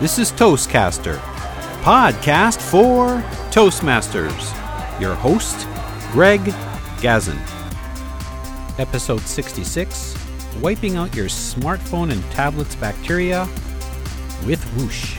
This is Toastcaster, podcast for Toastmasters. Your host, Greg Gazin. Episode 66 Wiping Out Your Smartphone and Tablet's Bacteria with Whoosh.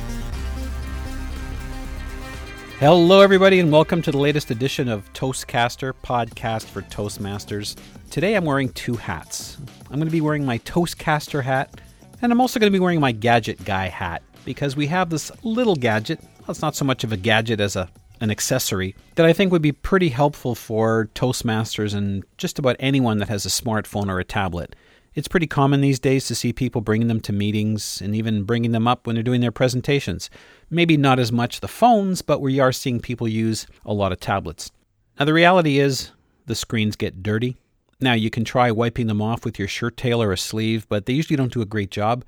Hello, everybody, and welcome to the latest edition of Toastcaster, podcast for Toastmasters. Today I'm wearing two hats. I'm going to be wearing my Toastcaster hat, and I'm also going to be wearing my Gadget Guy hat because we have this little gadget. Well, it's not so much of a gadget as a an accessory that I think would be pretty helpful for Toastmasters and just about anyone that has a smartphone or a tablet. It's pretty common these days to see people bringing them to meetings and even bringing them up when they're doing their presentations. Maybe not as much the phones, but we are seeing people use a lot of tablets. Now, the reality is the screens get dirty. Now, you can try wiping them off with your shirt tail or a sleeve, but they usually don't do a great job.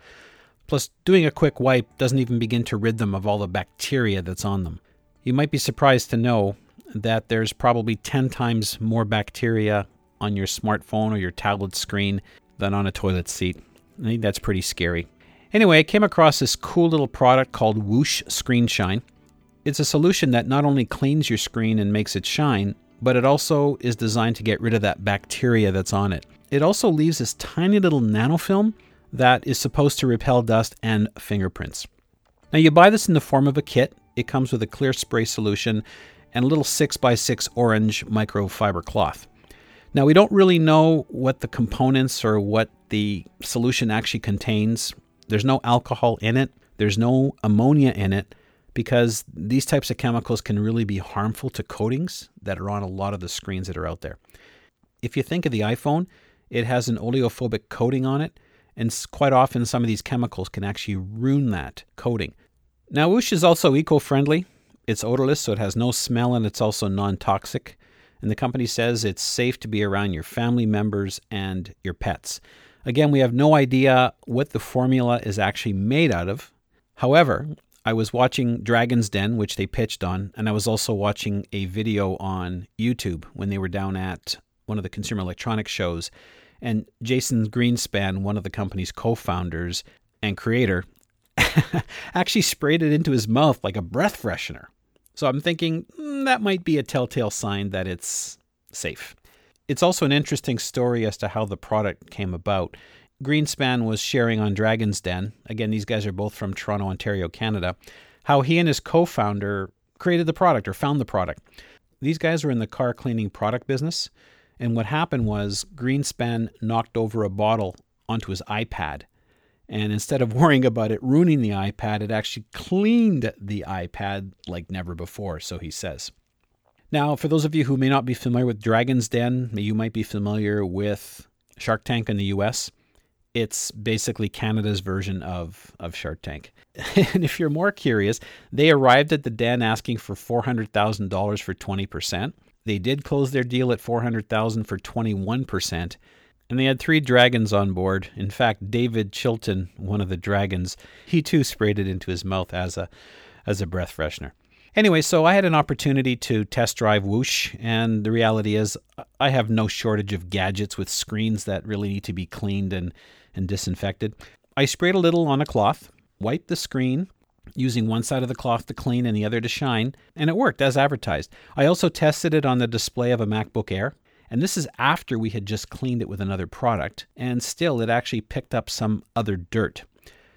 Plus, doing a quick wipe doesn't even begin to rid them of all the bacteria that's on them. You might be surprised to know that there's probably 10 times more bacteria on your smartphone or your tablet screen than on a toilet seat. I think that's pretty scary. Anyway, I came across this cool little product called Whoosh Screen Shine. It's a solution that not only cleans your screen and makes it shine, but it also is designed to get rid of that bacteria that's on it. It also leaves this tiny little nanofilm that is supposed to repel dust and fingerprints. Now, you buy this in the form of a kit. It comes with a clear spray solution and a little 6x6 orange microfiber cloth. Now, we don't really know what the components or what the solution actually contains. There's no alcohol in it, there's no ammonia in it, because these types of chemicals can really be harmful to coatings that are on a lot of the screens that are out there. If you think of the iPhone, it has an oleophobic coating on it, and quite often some of these chemicals can actually ruin that coating. Now, Whoosh is also eco friendly. It's odorless, so it has no smell, and it's also non toxic and the company says it's safe to be around your family members and your pets. Again, we have no idea what the formula is actually made out of. However, I was watching Dragon's Den, which they pitched on, and I was also watching a video on YouTube when they were down at one of the consumer electronics shows. And Jason Greenspan, one of the company's co founders and creator, actually sprayed it into his mouth like a breath freshener. So I'm thinking mm, that might be a telltale sign that it's safe. It's also an interesting story as to how the product came about. Greenspan was sharing on Dragon's Den, again, these guys are both from Toronto, Ontario, Canada, how he and his co founder created the product or found the product. These guys were in the car cleaning product business, and what happened was Greenspan knocked over a bottle onto his iPad and instead of worrying about it ruining the iPad, it actually cleaned the iPad like never before, so he says. Now, for those of you who may not be familiar with Dragon's Den, you might be familiar with Shark Tank in the US. It's basically Canada's version of, of Shark Tank. and if you're more curious, they arrived at the den asking for $400,000 for 20%. They did close their deal at 400,000 for 21%, and they had three dragons on board. In fact, David Chilton, one of the dragons, he too sprayed it into his mouth as a as a breath freshener. Anyway, so I had an opportunity to test drive Whoosh, and the reality is I have no shortage of gadgets with screens that really need to be cleaned and, and disinfected. I sprayed a little on a cloth, wiped the screen, using one side of the cloth to clean and the other to shine, and it worked as advertised. I also tested it on the display of a MacBook Air. And this is after we had just cleaned it with another product, and still it actually picked up some other dirt.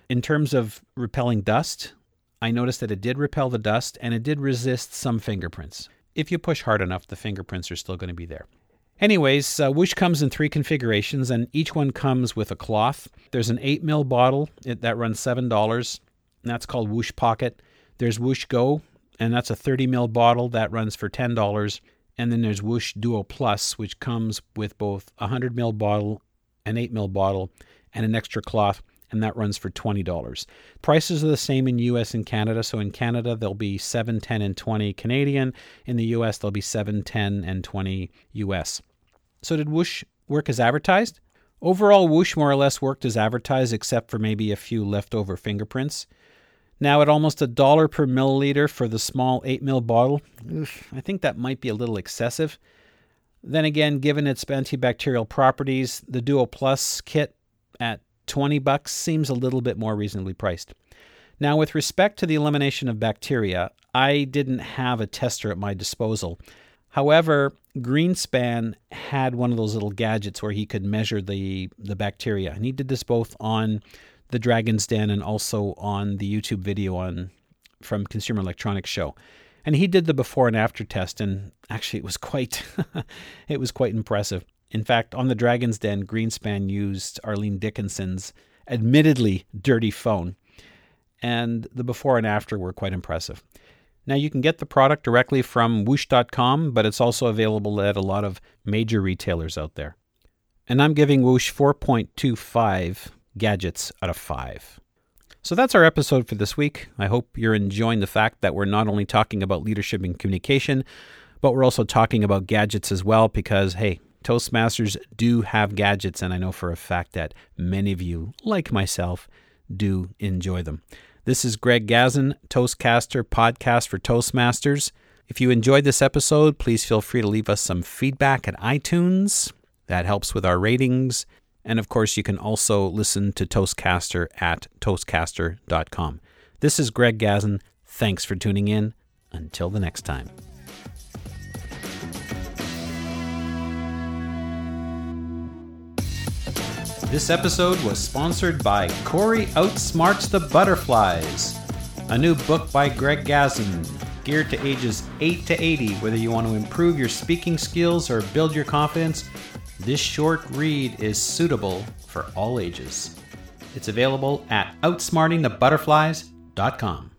In terms of repelling dust, I noticed that it did repel the dust and it did resist some fingerprints. If you push hard enough, the fingerprints are still going to be there. Anyways, uh, Whoosh comes in three configurations, and each one comes with a cloth. There's an 8 mil bottle it, that runs $7, and that's called Whoosh Pocket. There's Whoosh Go, and that's a 30 mil bottle that runs for $10. And then there's Whoosh Duo Plus, which comes with both a 100 ml bottle, an 8 ml bottle, and an extra cloth, and that runs for $20. Prices are the same in US and Canada. So in Canada, they'll be 7, 10, and 20 Canadian. In the US, they'll be 7, 10, and 20 US. So did Whoosh work as advertised? Overall, Whoosh more or less worked as advertised, except for maybe a few leftover fingerprints. Now at almost a dollar per milliliter for the small 8 ml bottle, oof, I think that might be a little excessive. Then again, given its antibacterial properties, the Duo Plus kit at 20 bucks seems a little bit more reasonably priced. Now, with respect to the elimination of bacteria, I didn't have a tester at my disposal. However, Greenspan had one of those little gadgets where he could measure the, the bacteria, and he did this both on the Dragon's Den and also on the YouTube video on from Consumer Electronics Show. And he did the before and after test, and actually it was quite it was quite impressive. In fact, on the Dragon's Den, Greenspan used Arlene Dickinson's admittedly dirty phone, and the before and after were quite impressive. Now, you can get the product directly from whoosh.com, but it's also available at a lot of major retailers out there. And I'm giving Whoosh 4.25 gadgets out of 5. So that's our episode for this week. I hope you're enjoying the fact that we're not only talking about leadership and communication, but we're also talking about gadgets as well because, hey, Toastmasters do have gadgets, and I know for a fact that many of you, like myself, do enjoy them. This is Greg Gazin, Toastcaster podcast for Toastmasters. If you enjoyed this episode, please feel free to leave us some feedback at iTunes. That helps with our ratings and of course, you can also listen to Toastcaster at toastcaster.com. This is Greg Gazin. Thanks for tuning in. Until the next time. This episode was sponsored by Corey Outsmarts the Butterflies, a new book by Greg Gazin, geared to ages 8 to 80. Whether you want to improve your speaking skills or build your confidence, this short read is suitable for all ages. It's available at outsmartingthebutterflies.com.